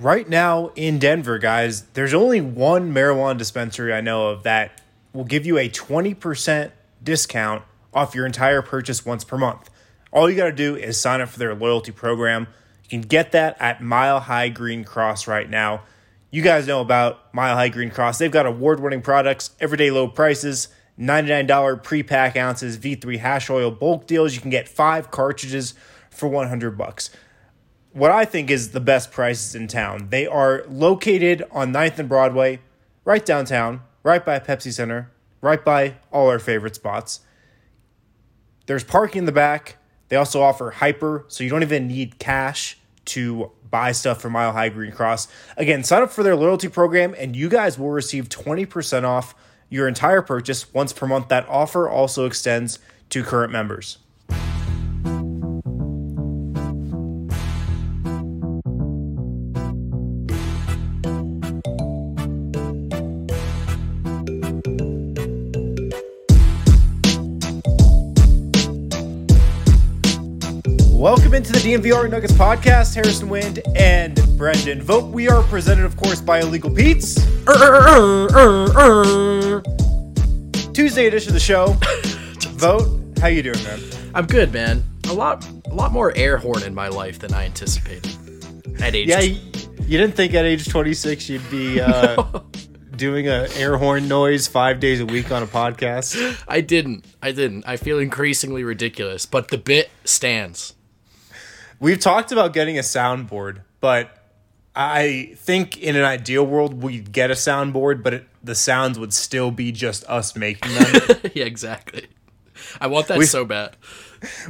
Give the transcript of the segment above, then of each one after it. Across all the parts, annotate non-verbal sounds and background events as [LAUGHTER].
right now in Denver, guys, there's only one marijuana dispensary I know of that will give you a 20% discount off your entire purchase once per month. All you got to do is sign up for their loyalty program. You can get that at Mile High Green Cross right now. You guys know about Mile High Green Cross. They've got award winning products, everyday low prices, $99 pre pack ounces, V3 hash oil bulk deals. You can get five cartridges for 100 bucks. What I think is the best prices in town. They are located on 9th and Broadway, right downtown, right by Pepsi Center, right by all our favorite spots. There's parking in the back. They also offer hyper, so you don't even need cash to buy stuff from Mile High Green Cross. Again, sign up for their loyalty program and you guys will receive 20% off your entire purchase once per month. That offer also extends to current members. Welcome into the DNVR Nuggets podcast. Harrison Wind and Brendan Vogt. We are presented, of course, by Illegal Pete's. Tuesday edition of the show. [LAUGHS] Vogt. how you doing, man? I'm good, man. A lot, a lot more air horn in my life than I anticipated. At age, Yeah, you, you didn't think at age 26 you'd be uh, [LAUGHS] doing an air horn noise five days a week on a podcast. I didn't. I didn't. I feel increasingly ridiculous, but the bit stands. We've talked about getting a soundboard, but I think in an ideal world we'd get a soundboard, but it, the sounds would still be just us making them. [LAUGHS] yeah, exactly. I want that We- so bad.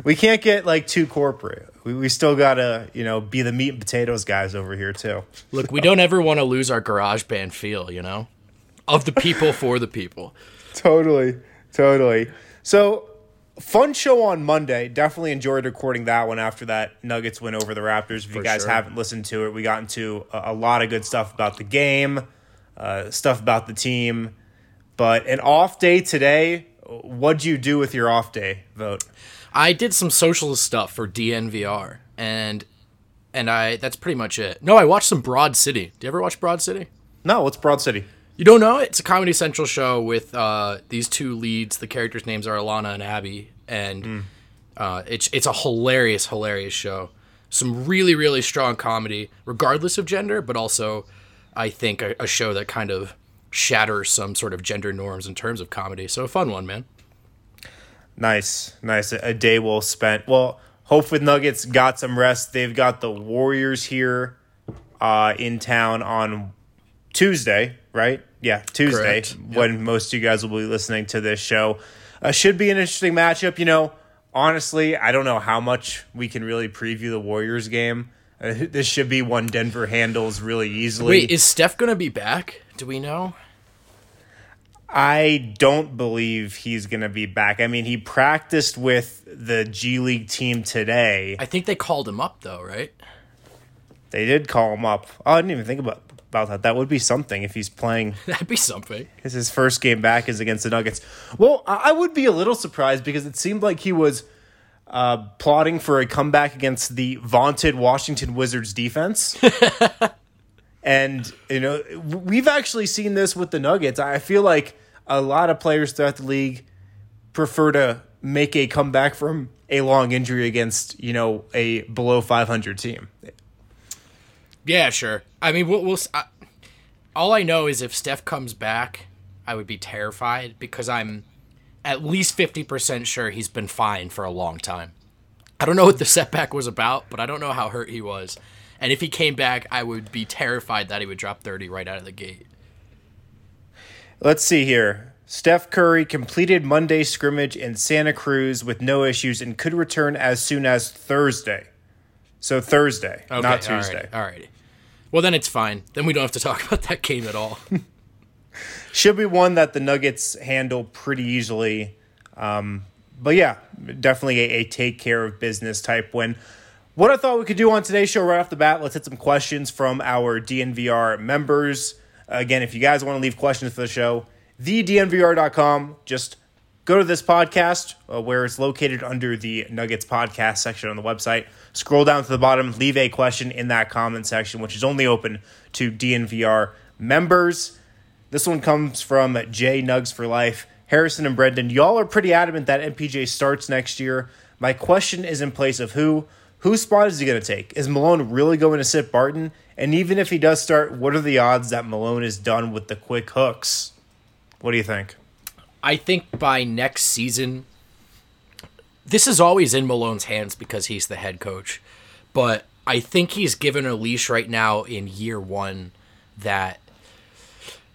we can't get like too corporate. We, we still gotta, you know, be the meat and potatoes guys over here too. Look, we don't ever want to lose our garage band feel, you know, of the people for the people. [LAUGHS] Totally, totally. So, fun show on Monday. Definitely enjoyed recording that one after that Nuggets win over the Raptors. If you For guys sure. haven't listened to it, we got into a, a lot of good stuff about the game, uh, stuff about the team. But an off day today. What'd you do with your off day Vogt? I did some social stuff for DNVR, and and I that's pretty much it. No, I watched some Broad City. Do you ever watch Broad City? No, what's Broad City? You don't know? It's a Comedy Central show with uh, these two leads. The characters' names are Alana and Abby, and uh, it's it's a hilarious, hilarious show. Some really, really strong comedy, regardless of gender, but also, I think a, a show that kind of shatters some sort of gender norms in terms of comedy. So a fun one, man. Nice, nice. A a day well spent. Well, hopefully Nuggets got some rest. They've got the Warriors here uh, in town on Tuesday, right? Yeah, Tuesday, Correct. when most of you guys will be listening to this show. Uh, should be an interesting matchup. You know, honestly, I don't know how much we can really preview the Warriors game. Uh, [LAUGHS] this should be one Denver handles really easily. Wait, is Steph gonna be back? Do we know? I don't believe he's going to be back. I mean, he practiced with the G League team today. I think they called him up though, right? They did call him up. Oh, I didn't even think about about that. That would be something if he's playing. [LAUGHS] That'd be something. His his first game back is against the Nuggets. Well, I I would be a little surprised because it seemed like he was uh, plotting for a comeback against the vaunted Washington Wizards defense. [LAUGHS] and you know, we've actually seen this with the Nuggets. I feel like a lot of players throughout the league prefer to make a comeback from a long injury against you know a below 500 team. Yeah, sure. I mean, we'll, we'll I, all I know is if Steph comes back, I would be terrified because I'm at least 50% sure he's been fine for a long time. I don't know what the setback was about, but I don't know how hurt he was. And if he came back, I would be terrified that he would drop 30 right out of the gate. Let's see here. Steph Curry completed Monday scrimmage in Santa Cruz with no issues and could return as soon as Thursday. So Thursday, not Tuesday. All righty. Well, then it's fine. Then we don't have to talk [LAUGHS] about that game at all. [LAUGHS] Should be one that the Nuggets handle pretty easily. Um, but yeah, definitely a, a take care of business type win. What I thought we could do on today's show right off the bat, let's hit some questions from our DNVR members. Again, if you guys want to leave questions for the show, thednvr.com, just go to this podcast uh, where it's located under the Nuggets podcast section on the website. Scroll down to the bottom, leave a question in that comment section, which is only open to DNVR members. This one comes from J Nugs for Life. Harrison and Brendan, y'all are pretty adamant that MPJ starts next year. My question is in place of who? Whose spot is he going to take? Is Malone really going to sit Barton? And even if he does start, what are the odds that Malone is done with the quick hooks? What do you think? I think by next season, this is always in Malone's hands because he's the head coach. But I think he's given a leash right now in year one that,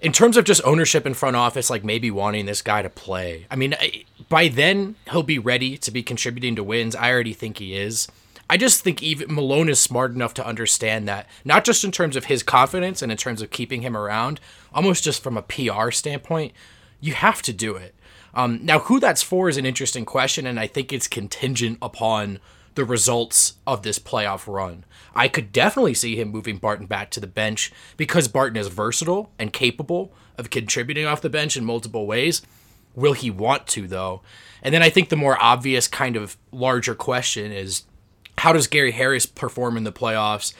in terms of just ownership in front office, like maybe wanting this guy to play. I mean, by then he'll be ready to be contributing to wins. I already think he is. I just think even Malone is smart enough to understand that, not just in terms of his confidence and in terms of keeping him around, almost just from a PR standpoint, you have to do it. Um, now, who that's for is an interesting question, and I think it's contingent upon the results of this playoff run. I could definitely see him moving Barton back to the bench because Barton is versatile and capable of contributing off the bench in multiple ways. Will he want to, though? And then I think the more obvious, kind of larger question is how does Gary Harris perform in the playoffs?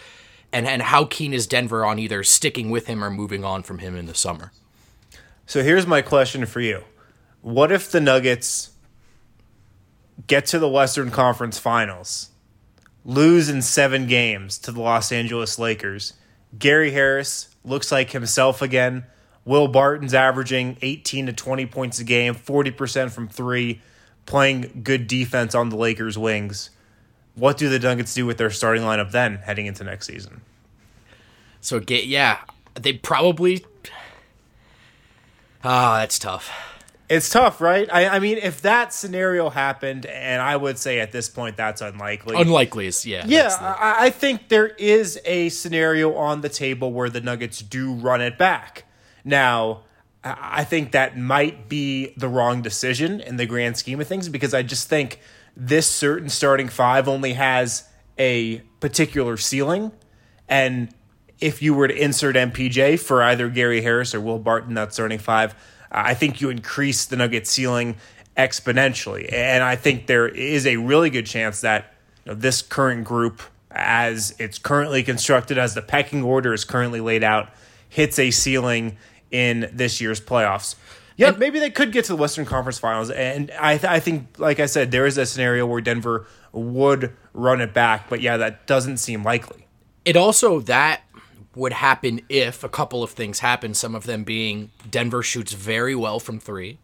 And, and how keen is Denver on either sticking with him or moving on from him in the summer? So here's my question for you. What if the Nuggets get to the Western Conference Finals, lose in seven games to the Los Angeles Lakers? Gary Harris looks like himself again. Will Barton's averaging 18 to 20 points a game, 40% from three, playing good defense on the Lakers' wings what do the Nuggets do with their starting lineup then heading into next season? So get yeah, they probably. Ah, oh, that's tough. It's tough, right? I, I mean, if that scenario happened, and I would say at this point that's unlikely. Unlikely is yeah. Yeah, the... I, I think there is a scenario on the table where the Nuggets do run it back. Now, I think that might be the wrong decision in the grand scheme of things because I just think this certain starting five only has a particular ceiling. And if you were to insert MPJ for either Gary Harris or Will Barton, that starting five, I think you increase the Nugget ceiling exponentially. And I think there is a really good chance that you know, this current group, as it's currently constructed, as the pecking order is currently laid out, hits a ceiling in this year's playoffs. Yeah, and, maybe they could get to the Western Conference Finals, and I, th- I think, like I said, there is a scenario where Denver would run it back, but yeah, that doesn't seem likely. It also that would happen if a couple of things happen. Some of them being Denver shoots very well from three,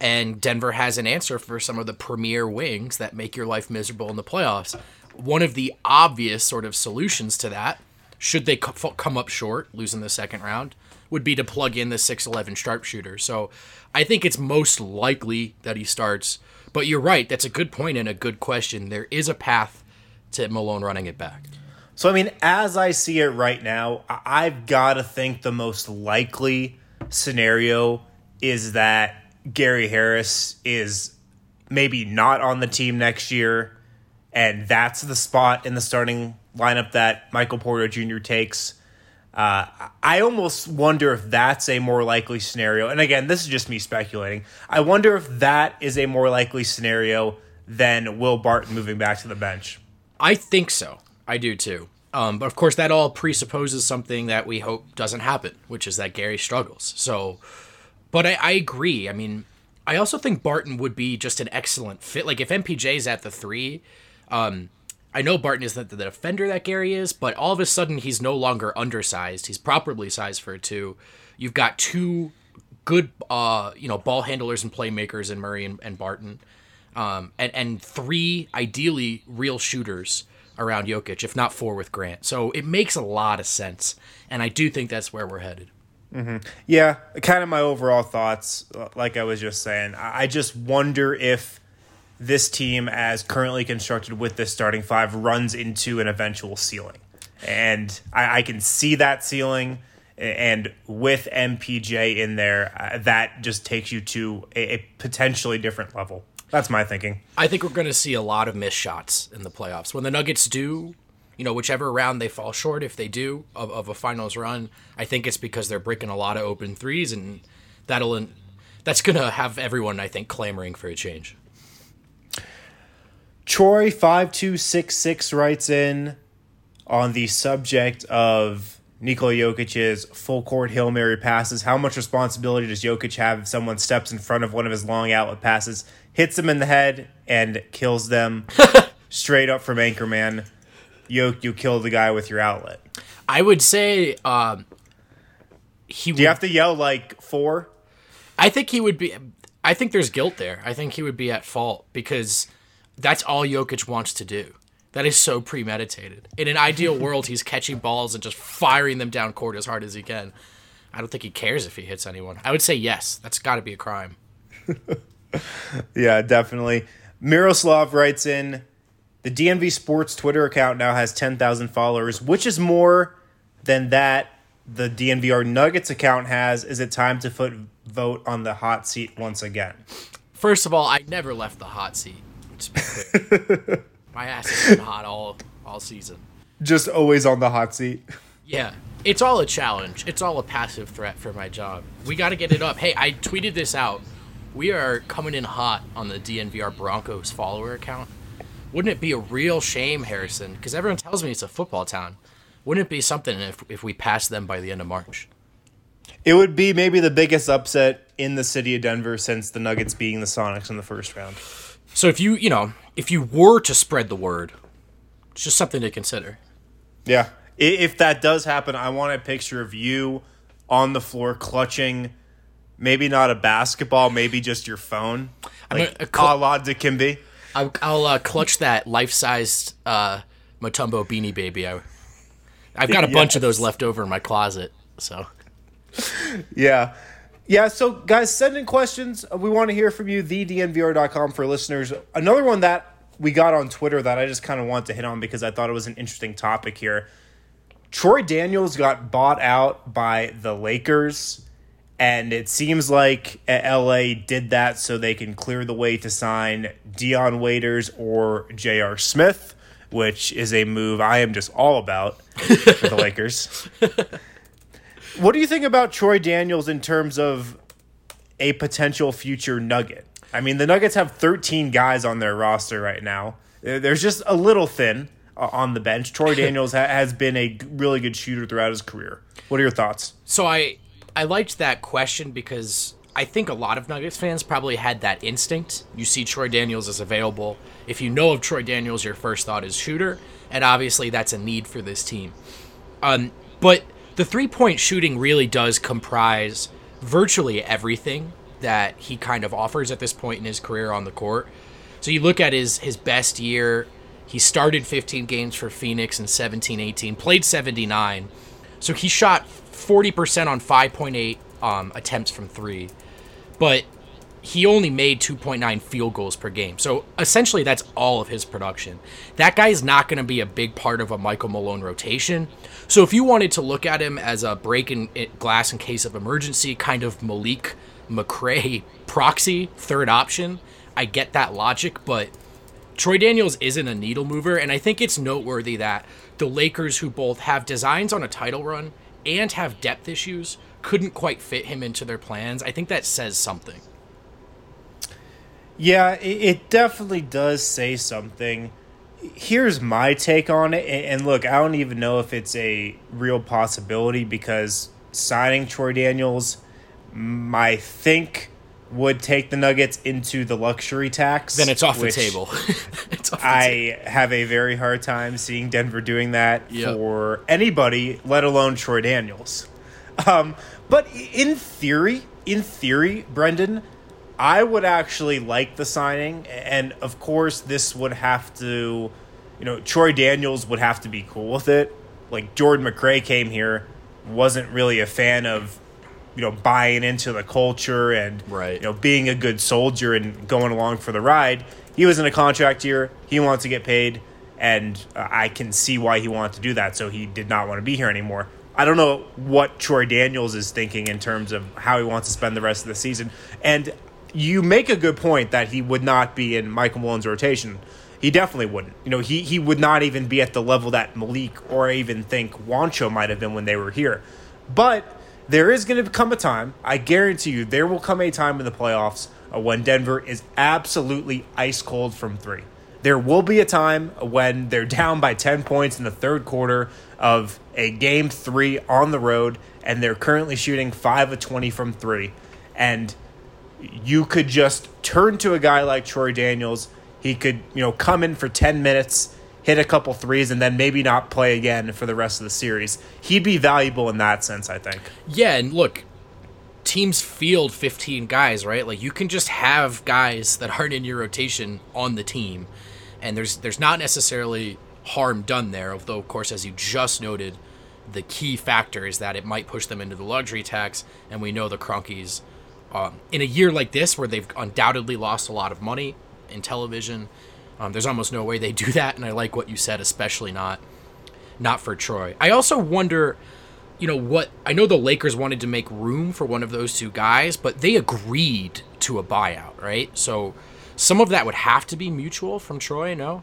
and Denver has an answer for some of the premier wings that make your life miserable in the playoffs. One of the obvious sort of solutions to that, should they come up short, losing the second round, would be to plug in the 6'11 sharpshooter. So I think it's most likely that he starts. But you're right. That's a good point and a good question. There is a path to Malone running it back. So, I mean, as I see it right now, I've got to think the most likely scenario is that Gary Harris is maybe not on the team next year. And that's the spot in the starting lineup that Michael Porter Jr. takes. Uh, I almost wonder if that's a more likely scenario. And again, this is just me speculating. I wonder if that is a more likely scenario than Will Barton moving back to the bench. I think so. I do too. Um, but of course, that all presupposes something that we hope doesn't happen, which is that Gary struggles. So, but I, I agree. I mean, I also think Barton would be just an excellent fit. Like if MPJ's at the three, um, I know Barton isn't the defender that Gary is, but all of a sudden he's no longer undersized. He's properly sized for a two. You've got two good, uh, you know, ball handlers and playmakers in Murray and, and Barton, um, and and three ideally real shooters around Jokic, if not four with Grant. So it makes a lot of sense, and I do think that's where we're headed. Mm-hmm. Yeah, kind of my overall thoughts. Like I was just saying, I just wonder if this team, as currently constructed with this starting five, runs into an eventual ceiling. And I, I can see that ceiling. And with MPJ in there, uh, that just takes you to a, a potentially different level. That's my thinking. I think we're going to see a lot of missed shots in the playoffs. When the Nuggets do, you know, whichever round they fall short, if they do, of, of a finals run, I think it's because they're breaking a lot of open threes, and that'll that's gonna have everyone, I think, clamoring for a change. Troy five two six six writes in on the subject of Nikola Jokic's full court Hail Mary passes. How much responsibility does Jokic have if someone steps in front of one of his long outlet passes, hits them in the head, and kills them [LAUGHS] straight up from Anchorman? Yoke, you kill the guy with your outlet. I would say um, he. Do you have to yell like four? I think he would be. I think there's guilt there. I think he would be at fault because that's all Jokic wants to do. That is so premeditated. In an ideal [LAUGHS] world, he's catching balls and just firing them down court as hard as he can. I don't think he cares if he hits anyone. I would say yes. That's got to be a crime. [LAUGHS] [LAUGHS] yeah, definitely. Miroslav writes in the DNV Sports Twitter account now has 10,000 followers, which is more than that the DNVR Nuggets account has. Is it time to put Vogt on the hot seat once again? First of all, I never left the hot seat. [LAUGHS] My ass has been hot all all season. Just always on the hot seat. Yeah, it's all a challenge. It's all a passive threat for my job. We got to get it up. Hey, I tweeted this out. We are coming in hot on the DNVR Broncos follower account. Wouldn't it be a real shame, Harrison? Because everyone tells me it's a football town. Wouldn't it be something if if we pass them by the end of March? It would be maybe the biggest upset in the city of Denver since the Nuggets being the Sonics in the first round. So if you, you know, if you were to spread the word, it's just something to consider. Yeah. If that does happen, I want a picture of you on the floor clutching maybe not a basketball, maybe just your phone. Like a, cl- a la Dikembe. I'll, I'll uh, clutch that life-sized uh, Mutombo beanie baby. I, I've got a yes. bunch of those left over in my closet. So, yeah, yeah. So, guys, send in questions. We want to hear from you. TheDNVR.com for listeners. Another one that we got on Twitter that I just kind of want to hit on because I thought it was an interesting topic here. Troy Daniels got bought out by the Lakers and it seems like LA did that so they can clear the way to sign Dion Waiters or J.R. Smith, which is a move I am just all about for the [LAUGHS] Lakers. what do you think about Troy Daniels in terms of a potential future Nugget? I mean, the Nuggets have 13 guys on their roster right now. There's just a little thin uh, on the bench. Troy [LAUGHS] Daniels has been a really good shooter throughout his career. What are your thoughts? So I I liked that question because I think a lot of Nuggets fans probably had that instinct. You see Troy Daniels is available. If you know of Troy Daniels, your first thought is shooter, and obviously that's a need for this team. Um, but the three point shooting really does comprise virtually everything that he kind of offers at this point in his career on the court. So you look at his his best year, he started 15 games for Phoenix in 17 18, played 79. So he shot 40% on 5.8 um, attempts from three, but he only made 2.9 field goals per game. So essentially, that's all of his production. That guy is not going to be a big part of a Michael Malone rotation. So if you wanted to look at him as a break in glass in case of emergency, kind of Malik McRae [LAUGHS] proxy, third option, I get that logic, but Troy Daniels isn't a needle mover, and I think it's noteworthy that the Lakers, who both have designs on a title run and have depth issues couldn't quite fit him into their plans. I think that says something. Yeah, it definitely does say something. Here's my take on it. And look, I don't even know if it's a real possibility because signing Troy Daniels, I think, would take the Nuggets into the luxury tax. Then it's off the table. [LAUGHS] it's off the I table. have a very hard time seeing Denver doing that yep. for anybody, let alone Troy Daniels. Um, but in theory, in theory, Brendan, I would actually like the signing, and of course, this would have to, you know, Troy Daniels would have to be cool with it. Like Jordan McRae came here, wasn't really a fan of you know buying into the culture and right. you know being a good soldier and going along for the ride. He was in a contract year. He wants to get paid, and uh, I can see why he wanted to do that. So he did not want to be here anymore. I don't know what Troy Daniels is thinking in terms of how he wants to spend the rest of the season. And you make a good point that he would not be in Michael Malone's rotation. He definitely wouldn't. You know, he, he would not even be at the level that Malik or even think Juancho might have been when they were here. But there is going to come a time, I guarantee you, there will come a time in the playoffs uh, when Denver is absolutely ice cold from three. There will be a time when they're [LAUGHS] down by 10 points in the third quarter of a game three on the road, and they're currently shooting 5 of 20 from three. And you could just turn to a guy like Troy Daniels. He could, you know, come in for 10 minutes, hit a couple threes, and then maybe not play again for the rest of the series. He'd be valuable in that sense, I think. Yeah, and look, teams field 15 guys, right? Like you can just have guys that aren't in your rotation on the team, and there's there's not necessarily harm done there. Although, of course, as you just noted, the key factor is that it might push them into the luxury tax, and we know the Kroenkes. Um, in a year like this, where they've undoubtedly lost a lot of money in television, um, there's almost no way they do that. And I like what you said, especially not not for Troy. I also wonder, you know, what I know the Lakers wanted to make room for one of those two guys, but they agreed to a buyout, right? So some of that would have to be mutual from Troy, no?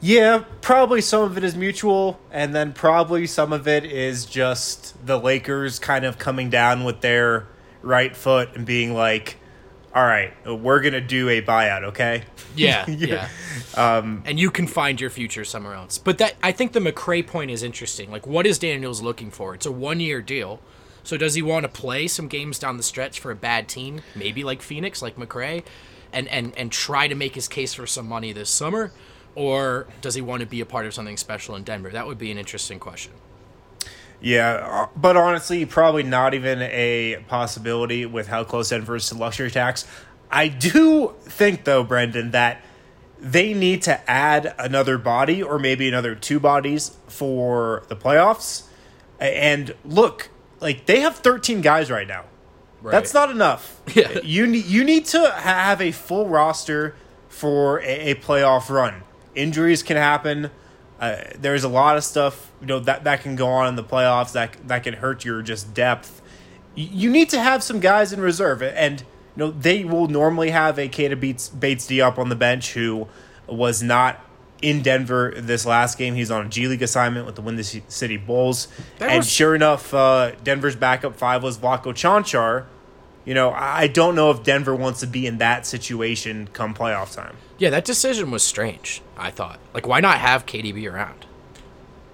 Yeah, probably some of it is mutual, and then probably some of it is just the Lakers kind of coming down with their right foot and being like, all right, we're going to do a buyout, okay? Yeah, [LAUGHS] yeah. Um, and you can find your future somewhere else. But that I think the McRae point is interesting. Like, what is Daniels looking for? It's a one year deal. So does he want to play some games down the stretch for a bad team, maybe like Phoenix, like McRae, and, and, and try to make his case for some money this summer? Or does he want to be a part of something special in Denver? That would be an interesting question. Yeah, uh, but honestly, probably not even a possibility with how close Denver is to luxury tax. I do think, though, Brendan, that they need to add another body or maybe another two bodies for the playoffs. And look, like they have 13 guys right now. Right. That's not enough. [LAUGHS] Yeah. You need you need to have a full roster for a, a playoff run. Injuries can happen. Uh, there's a lot of stuff you know that that can go on in the playoffs that that can hurt your just depth. You, you need to have some guys in reserve, and you know they will normally have a Keita Bates Bates up on the bench who was not in Denver this last game. He's on a G League assignment with the Windy City Bulls, that and was... sure enough, uh, Denver's backup five was Vlatko Cancar. You know, I don't know if Denver wants to be in that situation come playoff time. Yeah, that decision was strange. I thought, like, why not have KDB around?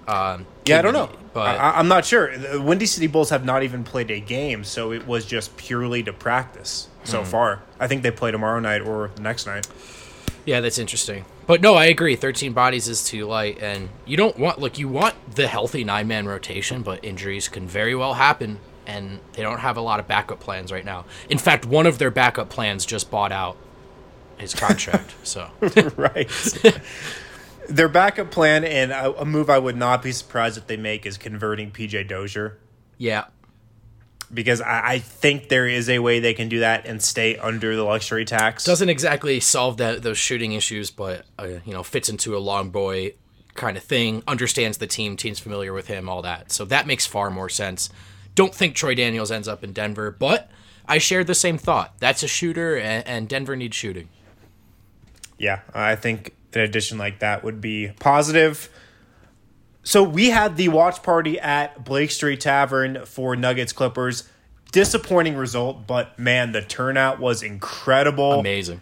Um, yeah, I don't know, but I, am not sure. The Windy City Bulls have not even played a game, so it was just purely to practice so mm. far. I think they play tomorrow night or the next night. Yeah, that's interesting. But no, I agree. 13 bodies is too light, and you don't want look. You want the healthy nine man rotation, but injuries can very well happen, and they don't have a lot of backup plans right now. In fact, one of their backup plans just bought out his contract. [LAUGHS] so right. [LAUGHS] Their backup plan and a, a, move I would not be surprised if they make is converting PJ Dozier. Yeah. Because I, I think there is a way they can do that and stay under the luxury tax. Doesn't exactly solve that those shooting issues, but uh, you know fits into a long boy kind of thing. Understands the team, team's familiar with him, all that. So that makes far more sense. Don't think Troy Daniels ends up in Denver, but I shared the same thought. That's a shooter, and, and Denver needs shooting yeah, I think an addition like that would be positive. So we had the watch party at Blake Street Tavern for Nuggets Clippers. Disappointing result, but man, the turnout was incredible. Amazing.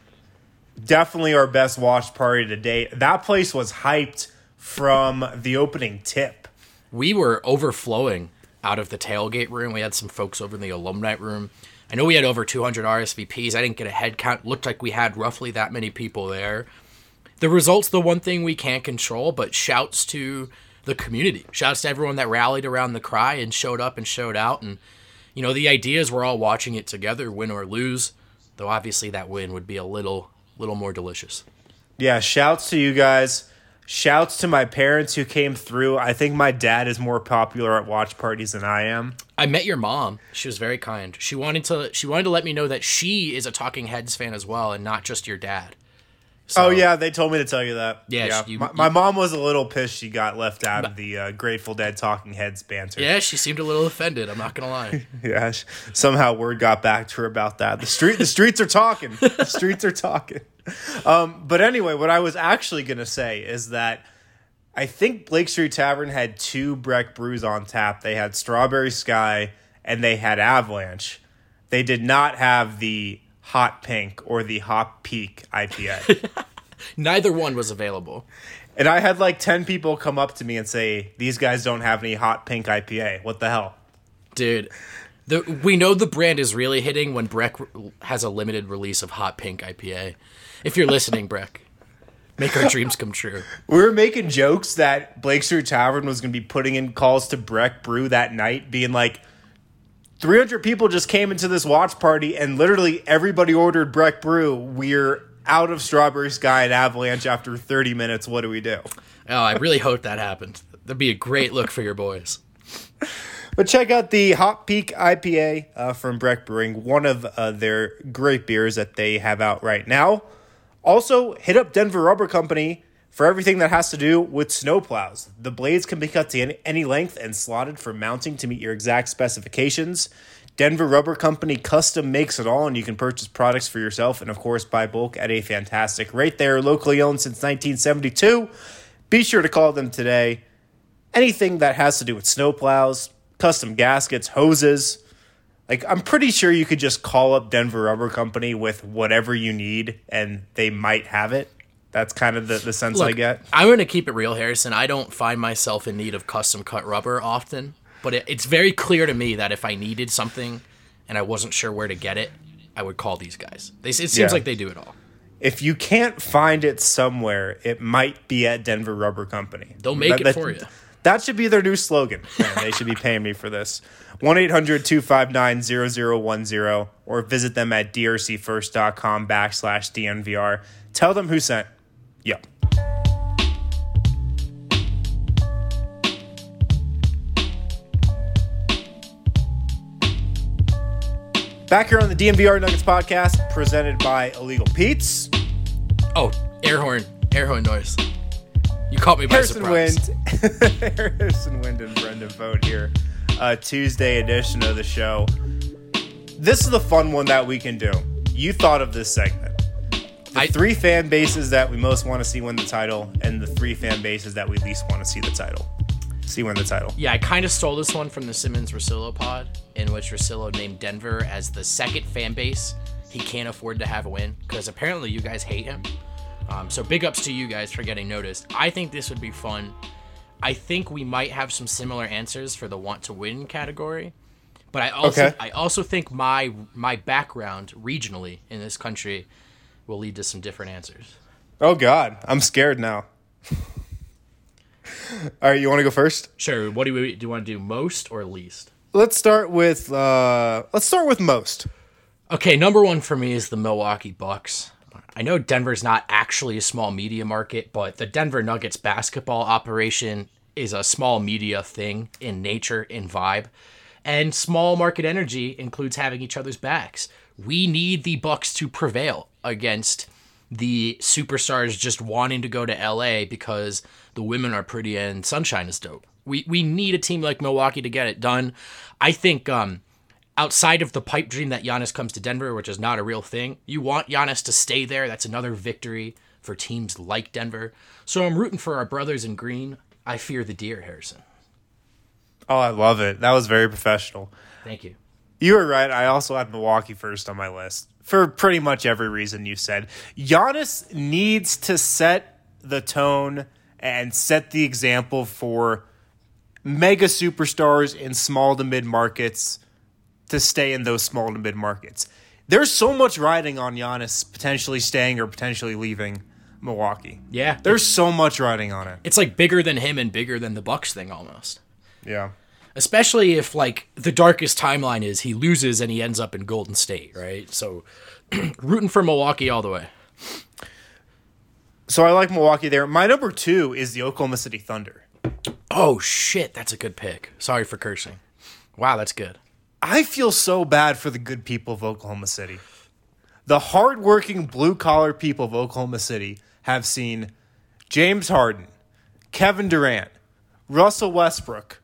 Definitely our best watch party to date. That place was hyped from the opening tip. We were overflowing out of the tailgate room. We had some folks over in the alumni room. I know we had over 200 RSVPs. I didn't get a head count. Looked like we had roughly that many people there. The results, the one thing we can't control, but shouts to the community. Shouts to everyone that rallied around the cry and showed up and showed out. And, you know, the idea is we're all watching it together, win or lose. Though obviously that win would be a little, little more delicious. Yeah, shouts to you guys. Shouts to my parents who came through. I think my dad is more popular at watch parties than I am. I met your mom. She was very kind. She wanted to she wanted to let me know that she is a Talking Heads fan as well and not just your dad. So, oh yeah, they told me to tell you that. Yeah, yeah. You, my, you, my, mom was a little pissed she got left out of the uh, Grateful Dead Talking Heads banter. Yeah, she seemed a little offended. I'm not gonna lie. [LAUGHS] yeah, somehow word got back to her about that. The street, the streets are talking. the [LAUGHS] streets are talking. Um, but anyway, what I was actually gonna say is that I think Blake Street Tavern had two Breck brews on tap. They had Strawberry Sky and they had Avalanche. They did not have the Hot Pink or the Hot Peak IPA. [LAUGHS] Neither one was available. and I had like 10 people come up to me and say, These guys don't have any Hot Pink IPA. What the hell? Dude, the, we know the brand is really hitting when Breck has a limited release of Hot Pink IPA. If you're listening, Breck, make our dreams come true. We were making jokes that Blake Street Tavern was going to be putting in calls to Breck Brew that night, being like, 300 people just came into this watch party and literally everybody ordered Breck Brew. We're out of Strawberry Sky and Avalanche after 30 minutes. What do we do? Oh, I really hope that happens. That'd be a great look for your boys. But check out the Hot Peak IPA uh, from Breck Brewing, one of uh, their great beers that they have out right now. Also, hit up Denver Rubber Company for everything that has to do with snowplows. The blades can be cut to any- length and slotted for mounting to meet your exact specifications. Denver Rubber Company custom makes it all, and you can purchase products for yourself and, of course, buy bulk at a fantastic rate. They are locally owned since 1972. Be sure to call them today. Anything that has to do with snowplows, custom gaskets, hoses, like I'm pretty sure you could just call up Denver Rubber Company with whatever you need and they might have it. That's kind of the, the sense I get. I'm going to keep it real, Harrison. I don't find myself in need of custom cut rubber often, but it, it's very clear to me that if I needed something and I wasn't sure where to get it, I would call these guys. They, it seems Yeah. like they do it all. If you can't find it somewhere, it might be at Denver Rubber Company. They'll make it for you. That should be their new slogan. [LAUGHS] Man, they should be paying me for this. 1 800 259 0010 or visit them at drcfirst.com backslash DNVR. Tell them who sent. Yep. Back here on the DNVR Nuggets podcast, presented by Illegal Pete's. Oh, air horn, air horn noise. Caught me by Harrison surprise. Wind, [LAUGHS] Harrison Wind and Brendan Vogt here. Uh, Tuesday edition of the show. This is the fun one that we can do. You thought of this segment. The I- three fan bases that we most want to see win the title, and the three fan bases that we least want to see the title. See win the title. Yeah, I kind of stole this one from the Simmons Russillo pod, in which Russillo named Denver as the second fan base he can't afford to have a win because apparently you guys hate him. Um, so big ups to you guys for getting noticed. I think this would be fun. I think we might have some similar answers for the want to win category, but I also Okay. I also think my my background regionally in this country will lead to some different answers. Oh God, I'm scared now. [LAUGHS] All right, you want to go first? Sure. What do we do? You want to do most or least? Let's start with uh, let's start with most. Okay, number one for me is the Milwaukee Bucks. I know Denver's not actually a small media market, but the Denver Nuggets basketball operation is a small media thing in nature, in vibe. And small market energy includes having each other's backs. We need the Bucks to prevail against the superstars just wanting to go to LA because the women are pretty and sunshine is dope. We we need a team like Milwaukee to get it done. I think um outside of the pipe dream that Giannis comes to Denver, which is not a real thing, you want Giannis to stay there. That's another victory for teams like Denver. So I'm rooting for our brothers in green. I fear the deer, Harrison. Oh, I love it. That was very professional. Thank you. You were right. I also had Milwaukee first on my list for pretty much every reason you said. Giannis needs to set the tone and set the example for mega superstars in small to mid markets to stay in those small to mid markets. There's so much riding on Giannis potentially staying or potentially leaving Milwaukee. Yeah. There's so much riding on it. It's like bigger than him and bigger than the Bucks thing almost. Yeah. Especially if like the darkest timeline is he loses and he ends up in Golden State, right? So [CLEARS THROAT] rooting for Milwaukee all the way. So I like Milwaukee there. My number two is the Oklahoma City Thunder. Oh shit, that's a good pick. Sorry for cursing. Wow, that's good. I feel so bad for the good people of Oklahoma City. The hardworking blue collar people of Oklahoma City have seen James Harden, Kevin Durant, Russell Westbrook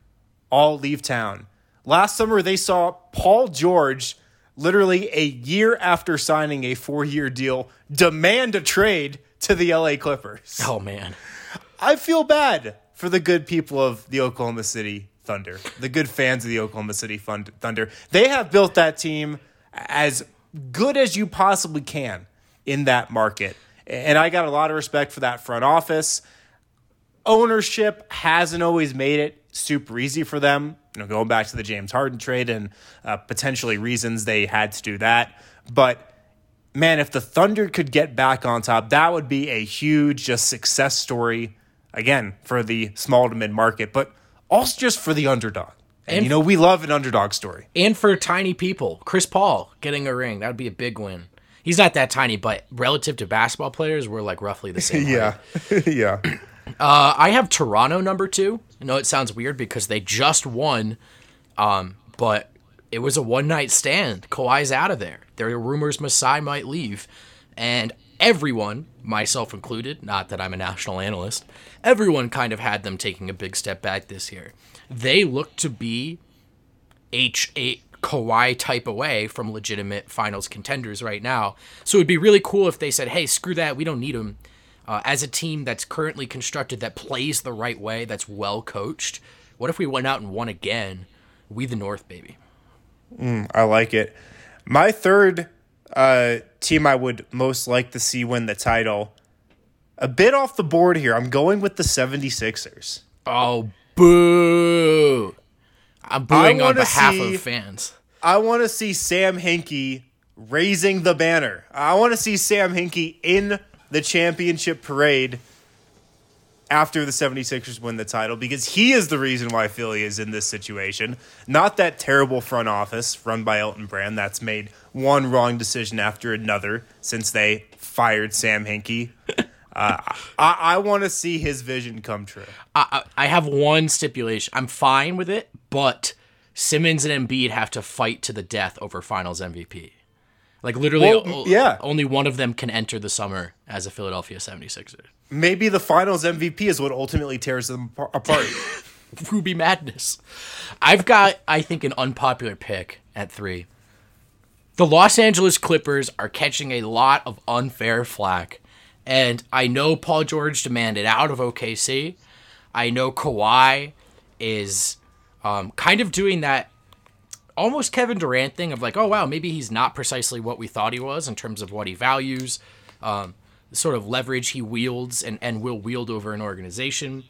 all leave town. Last summer, they saw Paul George, literally a year after signing a four year deal, demand a trade to the LA Clippers. Oh man. I feel bad for the good people of the Oklahoma City Thunder, the good fans of the Oklahoma City Thunder. They have built that team as good as you possibly can in that market. And I got a lot of respect for that front office. Ownership hasn't always made it super easy for them. You know, going back to the James Harden trade and uh, potentially reasons they had to do that. But man, if the Thunder could get back on top, that would be a huge just success story again for the small to mid market, but also just for the underdog. And, and you know, we love an underdog story. And for tiny people, Chris Paul getting a ring, that would be a big win. He's not that tiny, but relative to basketball players, we're like roughly the same. [LAUGHS] yeah. [LAUGHS] yeah. [CLEARS THROAT] Uh, I have Toronto number two. I know it sounds weird because they just won, um, but it was a one night stand. Kawhi's out of there. There are rumors Masai might leave. And everyone, myself included, not that I'm a national analyst, everyone kind of had them taking a big step back this year. They look to be H8 Kawhi type away from legitimate finals contenders right now. So it'd be really cool if they said, hey, screw that, we don't need him. Uh, as a team that's currently constructed, that plays the right way, that's well coached, what if we went out and won again? We the North, baby. Mm, I like it. My third uh, team I would most like to see win the title, a bit off the board here. I'm going with the 76ers. Oh, boo. I'm booing on behalf see, of fans. I want to see Sam Hinkie raising the banner. I want to see Sam Hinkie in the championship parade after the 76ers win the title because he is the reason why Philly is in this situation. Not that terrible front office run by Elton Brand that's made one wrong decision after another since they fired Sam Hinkie. Uh, [LAUGHS] I, I want to see his vision come true. I, I have one stipulation. I'm fine with it, but Simmons and Embiid have to fight to the death over Finals MVP. Like literally, well, yeah. only one of them can enter the summer as a Philadelphia 76er maybe the finals MVP is what ultimately tears them apart. [LAUGHS] Ruby Madness. I've got, I think, an unpopular pick at three. The Los Angeles Clippers are catching a lot of unfair flack. And I know Paul George demanded out of OKC. I know Kawhi is um, kind of doing that almost Kevin Durant thing of like, oh, wow, maybe he's not precisely what we thought he was in terms of what he values. Um, sort of leverage he wields and, and will wield over an organization.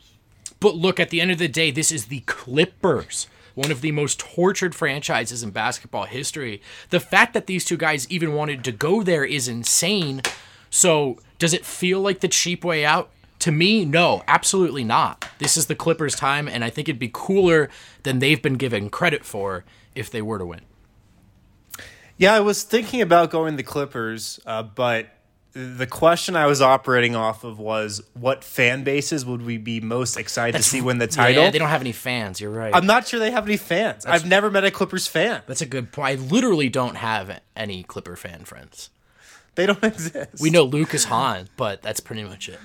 But look, at the end of the day, this is the Clippers, one of the most tortured franchises in basketball history. The fact that these two guys even wanted to go there is insane. So, does it feel like the cheap way out? To me, no, absolutely not. This is the Clippers' time, and I think it'd be cooler than they've been given credit for if they were to win. Yeah, I was thinking about going the Clippers, uh, but the question I was operating off of was what fan bases would we be most excited that's, to see win the [LAUGHS] title? Yeah, they don't have any fans. You're right. I'm not sure they have any fans. That's, I've never met a Clippers fan. That's a good point. I literally don't have any Clipper fan friends. They don't [LAUGHS] exist. We know Lucas Hahn, but that's pretty much it.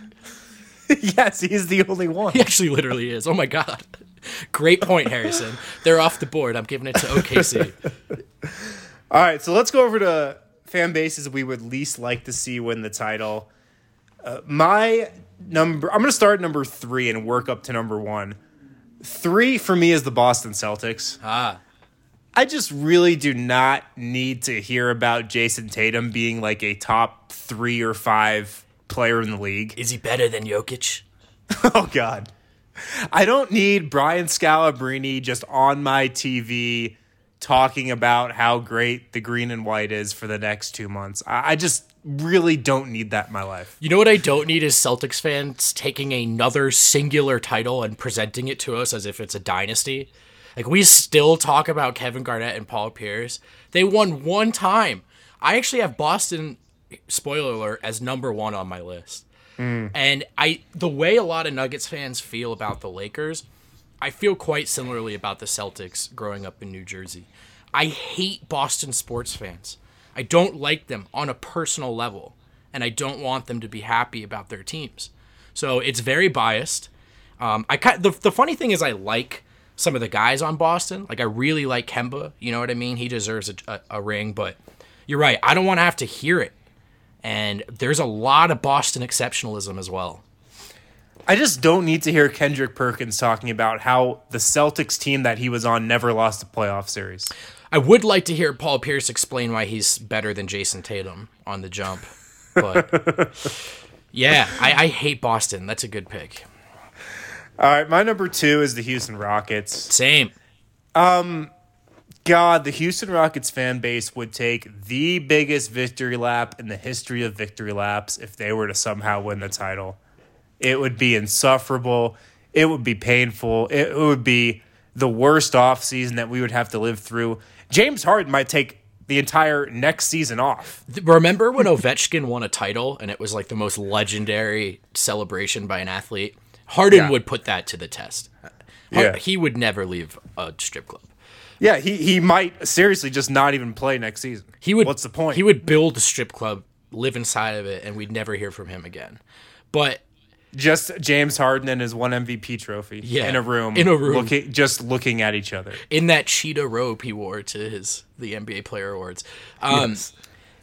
[LAUGHS] yes, he's the only one. He actually literally is. Oh my god. Great point, Harrison. They're off the board. I'm giving it to OKC. [LAUGHS] All right, so let's go over to fan bases we would least like to see win the title. Uh, my number, I'm going to start number three and work up to number one. Three for me is the Boston Celtics. Ah. I just really do not need to hear about Jayson Tatum being like a top three or five player in the league. Is he better than Jokic? [LAUGHS] oh, God. [LAUGHS] I don't need Brian Scalabrine just on my TV talking about how great the green and white is for the next two months. I, just really don't need that in my life. You know what I don't need is Celtics fans taking another singular title and presenting it to us as if it's a dynasty. Like we still talk about Kevin Garnett and Paul Pierce. They won one time. I actually have Boston spoiler alert as number 1 on my list. Mm. And I the way a lot of Nuggets fans feel about the Lakers I feel quite similarly about the Celtics growing up in New Jersey. I hate Boston sports fans. I don't like them on a personal level, and I don't want them to be happy about their teams. So it's very biased. Um, I the the funny thing is I like some of the guys on Boston. Like I really like Kemba. You know what I mean? He deserves a, a, a ring, but you're right. I don't want to have to hear it. And there's a lot of Boston exceptionalism as well. I just don't need to hear Kendrick Perkins talking about how the Celtics team that he was on never lost a playoff series. I would like to hear Paul Pierce explain why he's better than Jayson Tatum on the jump. But [LAUGHS] yeah, I, I hate Boston. That's a good pick. All right, my number two is the Houston Rockets. Same. Um, God, the Houston Rockets fan base would take the biggest victory lap in the history of victory laps if they were to somehow win the title. It would be insufferable. It would be painful. It would be the worst offseason that we would have to live through. James Harden might take the entire next season off. Remember when [LAUGHS] Ovechkin won a title and it was like the most legendary celebration by an athlete? Harden Yeah. would put that to the test. Yeah. He would never leave a strip club. Yeah, he, he might seriously just not even play next season. He would. What's the point? He would build a strip club, live inside of it, and we'd never hear from him again. But just James Harden and his one MVP trophy Yeah, in a room, in a room. looking, just looking at each other. in that cheetah robe he wore to his the NBA Player Awards. Um, Yes.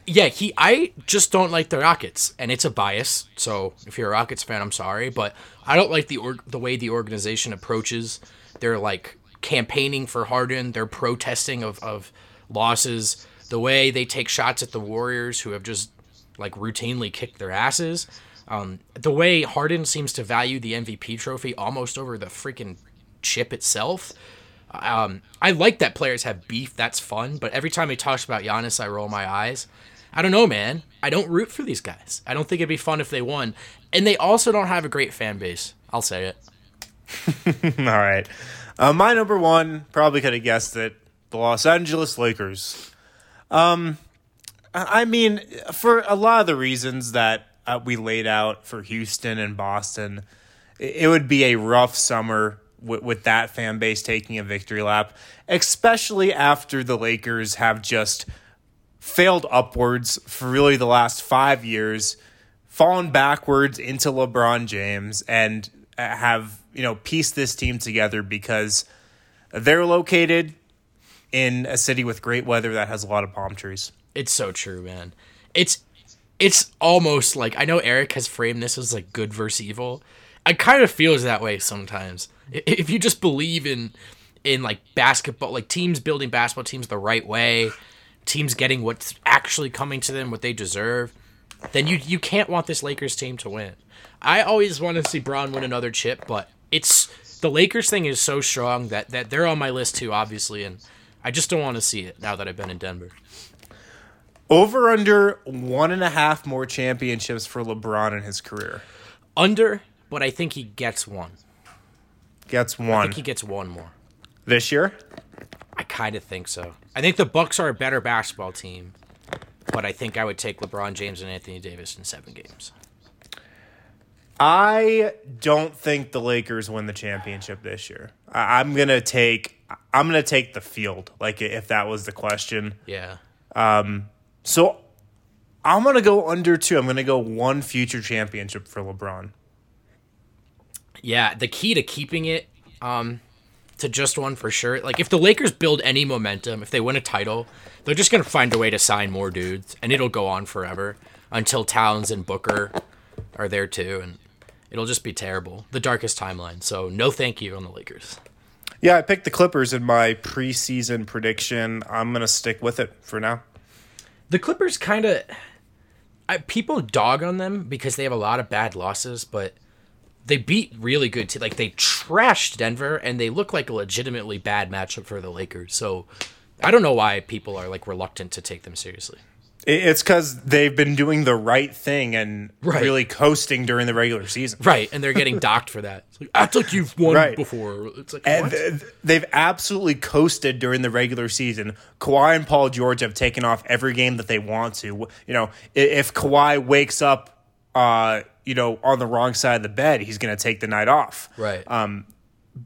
Yeah, he. I just don't like the Rockets, and it's a bias. So if you're a Rockets fan, I'm sorry, but I don't like the org- the way the organization approaches. They're like campaigning for Harden. They're protesting of of losses. The way they take shots at the Warriors, who have just like routinely kicked their asses. Um, the way Harden seems to value the MVP trophy almost over the freaking chip itself. Um, I like that players have beef. That's fun. But every time he talks about Giannis, I roll my eyes. I don't know, man. I don't root for these guys. I don't think it'd be fun if they won. And they also don't have a great fan base. I'll say it. [LAUGHS] All right. Uh, my number one, probably could have guessed it, the Los Angeles Lakers. Um, I mean, for a lot of the reasons that uh, we laid out for Houston and Boston, it, would be a rough summer with, with that fan base taking a victory lap, especially after the Lakers have just failed upwards for really the last five years, fallen backwards into LeBron James, and uh, have you know piece this team together because they're located in a city with great weather that has a lot of palm trees. It's so true, man. It's it's almost like I know Eric has framed this as like good versus evil. I kind of feels that way sometimes. If you just believe in in like basketball, like teams building basketball teams the right way, teams getting what's actually coming to them, what they deserve, then you you can't want this Lakers team to win. I always want to see Bron win another chip, but it's the Lakers thing is so strong that that they're on my list too, obviously, and I just don't want to see it now that I've been in Denver. Over under one and a half more championships for LeBron in his career. Under, but I think he gets one. Gets one. I think he gets one more. this year. I kind of think so. I think the Bucks are a better basketball team, but I think I would take LeBron James and Anthony Davis in seven games. I don't think the Lakers win the championship this year. I, I'm gonna take. I'm gonna take the field. Like if that was the question. Yeah. Um. So I'm gonna go under two. I'm gonna go one future championship for LeBron. Yeah, the key to keeping it um, to just one for sure. Like if the Lakers build any momentum, if they win a title, they're just gonna find a way to sign more dudes, and it'll go on forever until Towns and Booker are there too, and it'll just be terrible. The darkest timeline. So no, thank you on the Lakers. Yeah, I picked the Clippers in my preseason prediction. I'm gonna stick with it for now. The Clippers kind of people dog on them because they have a lot of bad losses, but they beat really good teams. Like they trashed Denver, and they look like a legitimately bad matchup for the Lakers. So I don't know why people are like reluctant to take them seriously. It- It's because they've been doing the right thing and Right. really coasting during the regular season. Right, and they're getting docked for that. It's like, act like you've won Right. before. It's like And what? th- they've absolutely coasted during the regular season. Kawhi and Paul George have taken off every game that they want to. You know, if Kawhi wakes up, uh, you know, on the wrong side of the bed, he's going to take the night off. right.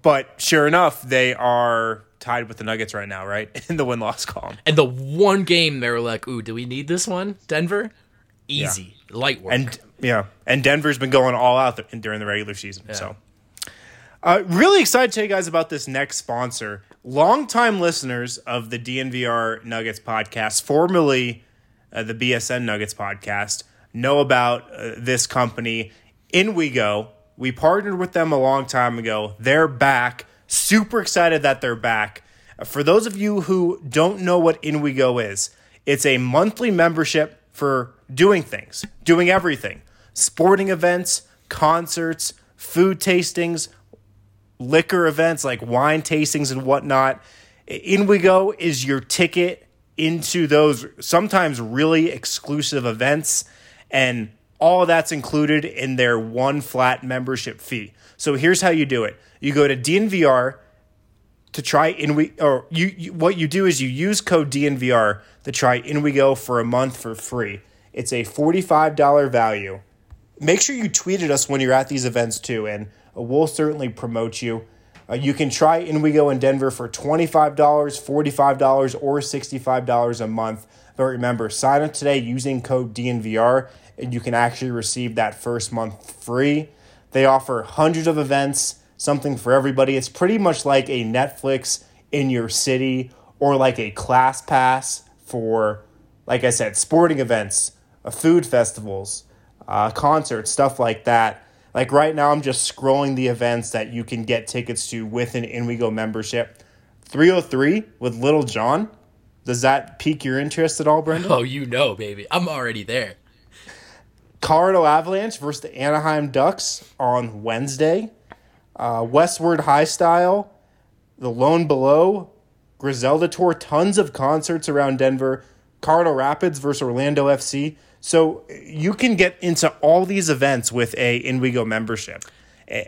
But sure enough, they are tied with the Nuggets right now, right [LAUGHS] in the win loss column. and the one game they were like, "Ooh, do we need this one?" Denver, easy, light work. And yeah, and Denver's been going all out th- during the regular season. So, uh, really excited to tell you guys about this next sponsor. Longtime listeners of the DNVR Nuggets podcast, formerly uh, the BSN Nuggets podcast, know about uh, this company. In we go. We partnered with them a long time ago. They're back. Super excited that they're back. For those of you who don't know what In We Go is, it's a monthly membership for doing things, doing everything sporting events, concerts, food tastings, liquor events like wine tastings and whatnot. In We Go is your ticket into those sometimes really exclusive events, and all that's included in their one flat membership fee. So here's how you do it you go to DNVR to try in we or you, you what you do is you use code DNVR to try in we go for a month for free. It's a $45 value. Make sure you tweet at us when you're at these events too, and we'll certainly promote you. Uh, you can try In We Go in Denver for $25, $45, or $65 a month. But remember, sign up today using code DNVR, you can actually receive that first month free. They offer hundreds of events something for everybody. It's pretty much like a Netflix in your city or like a class pass for, like I said, sporting events, uh, food festivals, uh, concerts, stuff like that. Like right now, I'm just scrolling the events that you can get tickets to with an InWeGo membership. 303 with Lil Jon. Does that pique your interest at all, Brendan? Oh, you know, baby. I'm already there. Colorado Avalanche versus the Anaheim Ducks on Wednesday uh, Westward High Style, The Lone Bellow, Griselda Tour, tons of concerts around Denver, Colorado Rapids versus Orlando FC. So you can get into all these events with a InWeGo membership. Eh,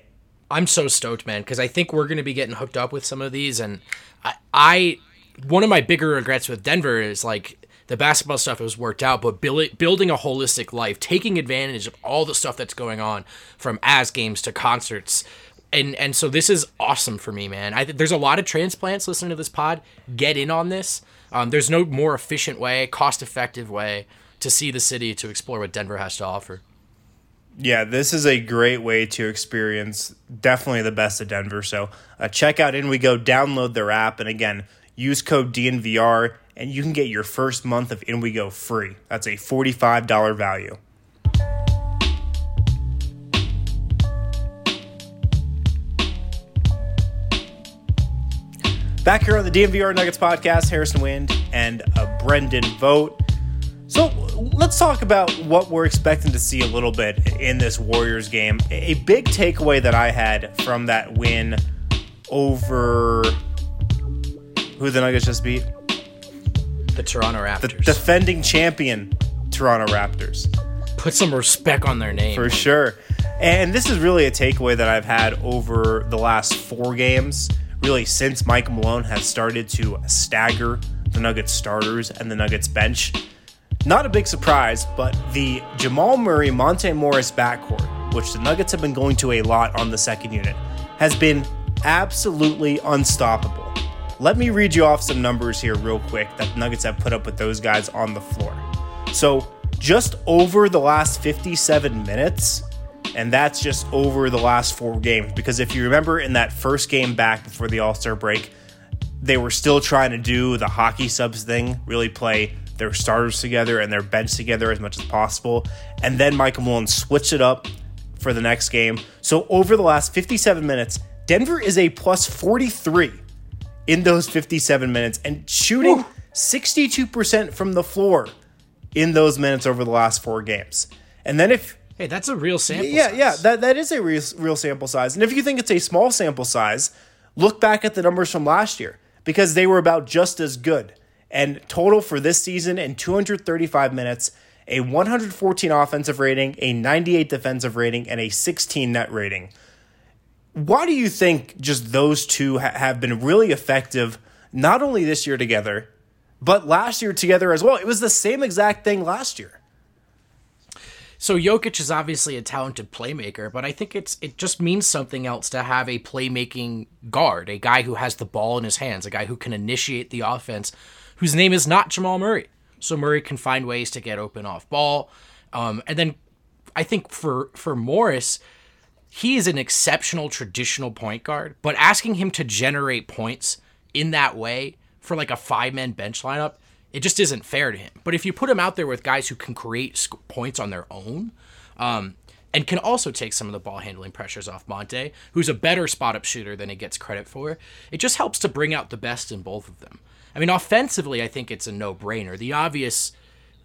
I'm so stoked, man, because I think we're going to be getting hooked up with some of these. And I, I, one of my bigger regrets with Denver is like the basketball stuff was worked out, but build, building a holistic life, taking advantage of all the stuff that's going on from as games to concerts and and so this is awesome for me, man. I there's a lot of transplants listening to this pod. Get in on this. Um, there's no more efficient way, cost effective way to see the city to explore what Denver has to offer. Yeah, this is a great way to experience definitely the best of Denver. So uh, check out In We Go, download their app, and again, use code DNVR, and you can get your first month of InWeGo free. That's a $45 value. Back here on the DNVR Nuggets podcast, Harrison Wind and uh, Brendan Vogt. So let's talk about what we're expecting to see a little bit in this Warriors game. A big takeaway that I had from that win over who the Nuggets just beat? The Toronto Raptors. The defending champion Toronto Raptors. Put some respect on their name. For sure. And this is really a takeaway that I've had over the last four games really since Mike Malone has started to stagger the Nuggets starters and the Nuggets bench. Not a big surprise, but the Jamal Murray Monte Morris backcourt, which the Nuggets have been going to a lot on the second unit, has been absolutely unstoppable. Let me read you off some numbers here, real quick, that the Nuggets have put up with those guys on the floor. So, just over the last 57 minutes, and that's just over the last four games. Because if you remember in that first game back before the All Star break, they were still trying to do the hockey subs thing, really play their starters together and their bench together as much as possible. And then Michael Malone switched it up for the next game. So over the last 57 minutes, Denver is a plus 43 in those 57 minutes and shooting Ooh. 62% from the floor in those minutes over the last four games. And then if Hey, that's a real sample yeah, size. Yeah, that, that is a real, real sample size. And if you think it's a small sample size, look back at the numbers from last year because they were about just as good. And total for this season in 235 minutes, a 114 offensive rating, a 98 defensive rating, and a 16 net rating. Why do you think just those two ha- have been really effective, not only this year together, but last year together as well? It was the same exact thing last year. So Jokic is obviously a talented playmaker, but I think it's it just means something else to have a playmaking guard, a guy who has the ball in his hands, a guy who can initiate the offense, whose name is not Jamal Murray. So Murray can find ways to get open off ball, um, and then I think for for Morris, he is an exceptional traditional point guard, but asking him to generate points in that way for like a five man bench lineup it just isn't fair to him. But if you put him out there with guys who can create points on their own, um, and can also take some of the ball handling pressures off Monte, who's a better spot up shooter than he gets credit for. It just helps to bring out the best in both of them. I mean, offensively, I think it's a no brainer. The obvious,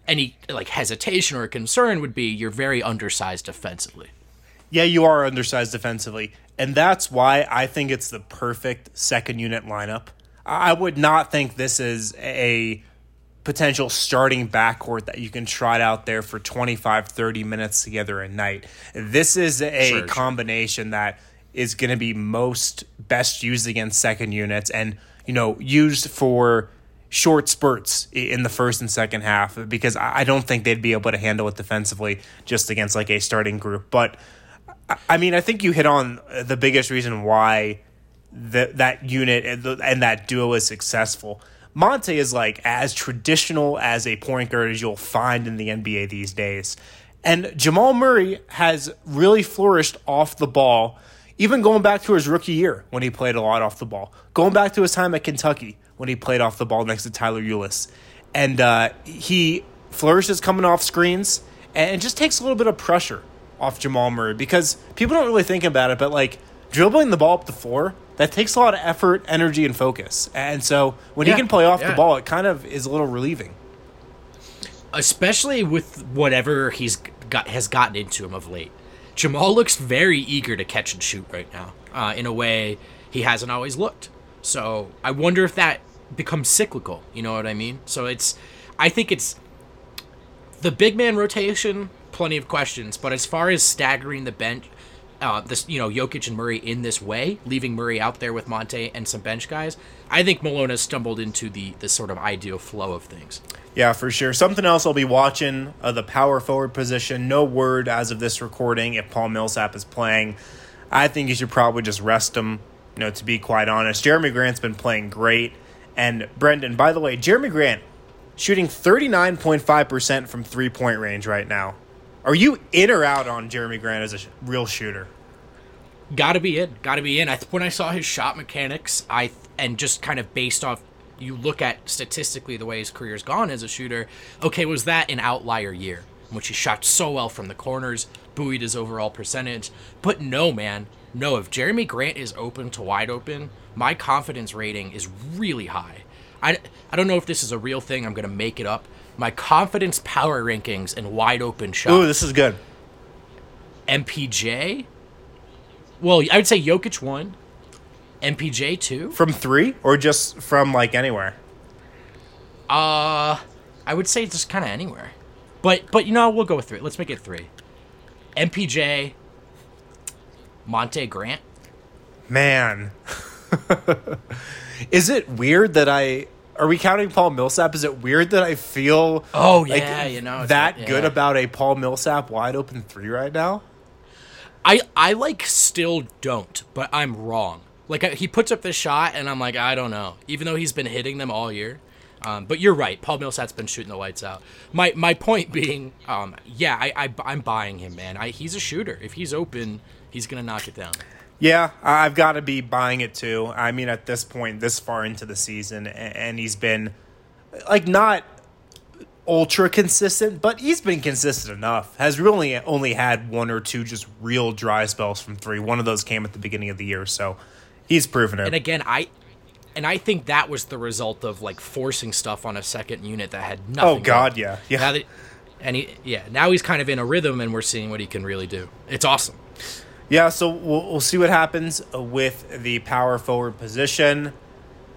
any like hesitation or concern would be you're very undersized defensively. Yeah, you are undersized defensively. And that's why I think it's the perfect second unit lineup. I would not think this is a potential starting backcourt that you can trot out there for 25, 30 minutes together a night. This is a sure, combination sure. that is going to be most best used against second units and, you know, used for short spurts in the first and second half because I don't think they'd be able to handle it defensively just against like a starting group. But I mean, I think you hit on the biggest reason why that that unit and, the, and that duo is successful. Monte is like as traditional as a point guard as you'll find in the NBA these days. And Jamal Murray has really flourished off the ball, even going back to his rookie year when he played a lot off the ball, going back to his time at Kentucky when he played off the ball next to Tyler Ulis. And uh, he flourishes coming off screens and just takes a little bit of pressure off Jamal Murray because people don't really think about it, but like dribbling the ball up the floor, that takes a lot of effort, energy, and focus. And so when yeah, he can play off yeah. the ball, it kind of is a little relieving. Especially with whatever he's got has gotten into him of late. Jamal looks very eager to catch and shoot right now, uh, in a way he hasn't always looked. So I wonder if that becomes cyclical. You know what I mean? So it's, I think it's the big man rotation. Plenty of questions, but as far as staggering the bench, uh, this you know Jokic and Murray in this way, leaving Murray out there with Monte and some bench guys. I think Malone has stumbled into the the sort of ideal flow of things. Yeah, for sure. Something else I'll be watching uh, the power forward position. No word as of this recording if Paul Millsap is playing. I think you should probably just rest him. You know, to be quite honest, Jerami Grant's been playing great. And Brendan, by the way, Jerami Grant shooting 39.5% from three point range right now. Are you in or out on Jerami Grant as a sh- real shooter? Got to be in. Got to be in. I th- when I saw his shot mechanics, I th- and just kind of based off you look at statistically the way his career's gone as a shooter. Okay, was that an outlier year in which he shot so well from the corners, buoyed his overall percentage? But no, man, no. If Jerami Grant is open to wide open, my confidence rating is really high. I, I don't know if this is a real thing. I'm gonna make it up my confidence power rankings and wide open shots. Ooh, this is good. MPJ. Well, I would say Jokic one. MPJ two. From three or just from like anywhere? Uh, I would say just kind of anywhere. But but you know we'll go with three. Let's make it three. MPJ. Monte Grant. Man. [LAUGHS] Is it weird that I are we counting Paul Millsap? Is it weird that I feel oh yeah, like you know that yeah. good about a Paul Millsap wide open three right now? I I like still don't, but I'm wrong. Like he puts up this shot, and I'm like I don't know, even though he's been hitting them all year. Um, but you're right. Paul Millsap's been shooting the lights out. My my point being, um, yeah, I, I am buying him, man. I, he's a shooter. If he's open, he's gonna knock it down. Yeah, I've got to be buying it too. I mean, at this point, this far into the season, and he's been like not ultra consistent, but he's been consistent enough. Has really only had one or two just real dry spells from three. One of those came at the beginning of the year, so he's proven it. And again, I and I think that was the result of like forcing stuff on a second unit that had nothing. Oh God, yeah, yeah. That, and he, yeah, now he's kind of in a rhythm, and we're seeing what he can really do. It's awesome yeah, so we'll, we'll see what happens with the power forward position.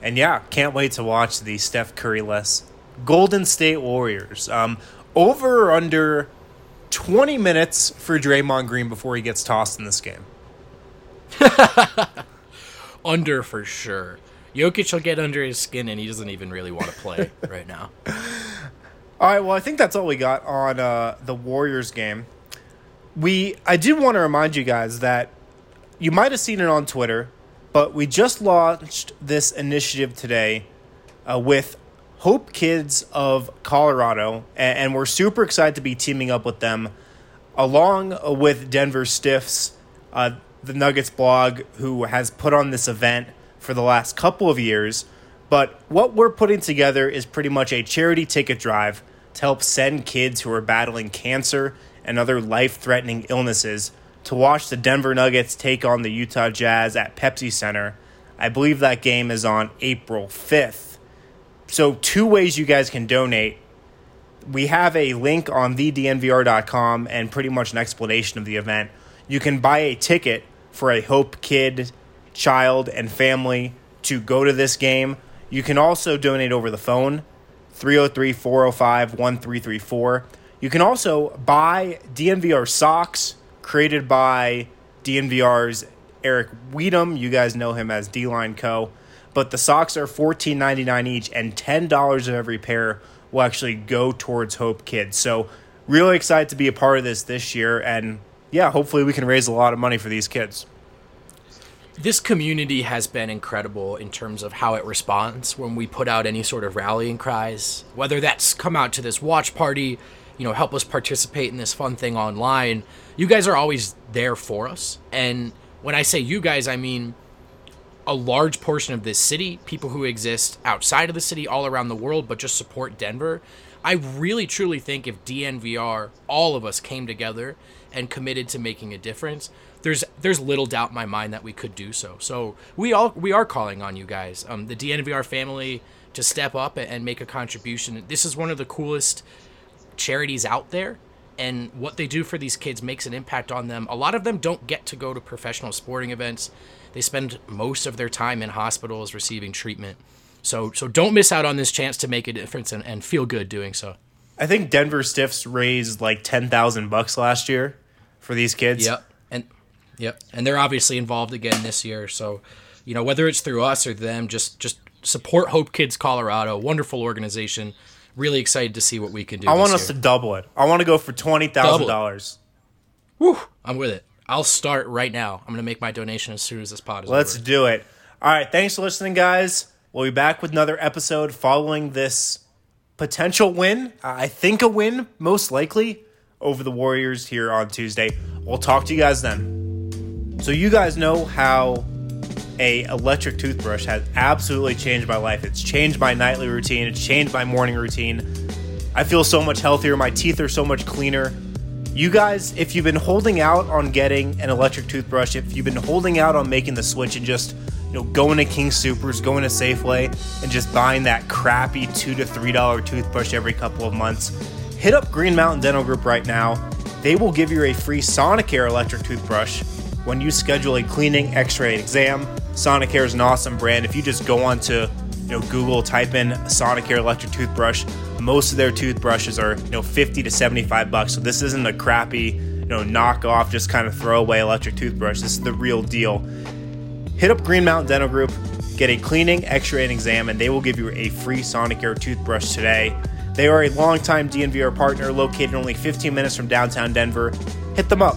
And yeah, can't wait to watch the Steph Curry less Golden State Warriors. Um, over or under 20 minutes for Draymond Green before he gets tossed in this game? [LAUGHS] under for sure. Jokic will get under his skin and he doesn't even really want to play [LAUGHS] right now. All right, well, I think that's all we got on uh, the Warriors game we I did want to remind you guys that you might have seen it on Twitter, but we just launched this initiative today uh, with Hope Kids of Colorado, and, and, we're super excited to be teaming up with them, along with Denver Stiffs, uh, the Nuggets blog, who has put on this event for the last couple of years. But what we're putting together is pretty much a charity ticket drive to help send kids who are battling cancer and other life threatening illnesses to watch the Denver Nuggets take on the Utah Jazz at Pepsi Center. I believe that game is on April 5th. So, two ways you guys can donate. We have a link on thednvr.com and pretty much an explanation of the event. You can buy a ticket for a Hope kid, child, and family to go to this game. You can also donate over the phone 303 405 1334. You can also buy DNVR socks created by DNVR's Eric Weedham. You guys know him as D Line Co. But the socks are $14.99 each, and $10 of every pair will actually go towards Hope Kids. So, really excited to be a part of this this year. And yeah, hopefully, we can raise a lot of money for these kids this community has been incredible in terms of how it responds when we put out any sort of rallying cries whether that's come out to this watch party you know help us participate in this fun thing online you guys are always there for us and when i say you guys i mean a large portion of this city people who exist outside of the city all around the world but just support denver i really truly think if dnvr all of us came together and committed to making a difference there's there's little doubt in my mind that we could do so. So we all we are calling on you guys, um, the DNVR family, to step up and make a contribution. This is one of the coolest charities out there, and what they do for these kids makes an impact on them. A lot of them don't get to go to professional sporting events. They spend most of their time in hospitals receiving treatment. So so don't miss out on this chance to make a difference and, and feel good doing so. I think Denver Stiffs raised like ten thousand bucks last year for these kids. Yep. And yep, and they're obviously involved again this year. So, you know, whether it's through us or them, just just support Hope Kids Colorado. Wonderful organization. Really excited to see what we can do. I want us year. to double it. I want to go for twenty thousand dollars. Woo! I'm with it. I'll start right now. I'm gonna make my donation as soon as this pod is Let's over. do it. All right. Thanks for listening, guys. We'll be back with another episode following this potential win. I think a win, most likely, over the Warriors here on Tuesday. We'll talk to you guys then. So you guys know how a electric toothbrush has absolutely changed my life. It's changed my nightly routine. It's changed my morning routine. I feel so much healthier. My teeth are so much cleaner. You guys, if you've been holding out on getting an electric toothbrush, if you've been holding out on making the switch and just you know going to King Supers, going to Safeway, and just buying that crappy two to three dollar toothbrush every couple of months, hit up Green Mountain Dental Group right now. They will give you a free Sonicare electric toothbrush when you schedule a cleaning x-ray exam. Sonicare is an awesome brand. If you just go onto you know Google, type in Sonicare electric toothbrush, most of their toothbrushes are you know 50 to 75 bucks. So this isn't a crappy you know knockoff, just kind of throwaway electric toothbrush. This is the real deal. Hit up Green Mountain Dental Group, get a cleaning, x-ray, and exam, and they will give you a free Sonicare toothbrush today. They are a longtime DNVR partner located only 15 minutes from downtown Denver. Hit them up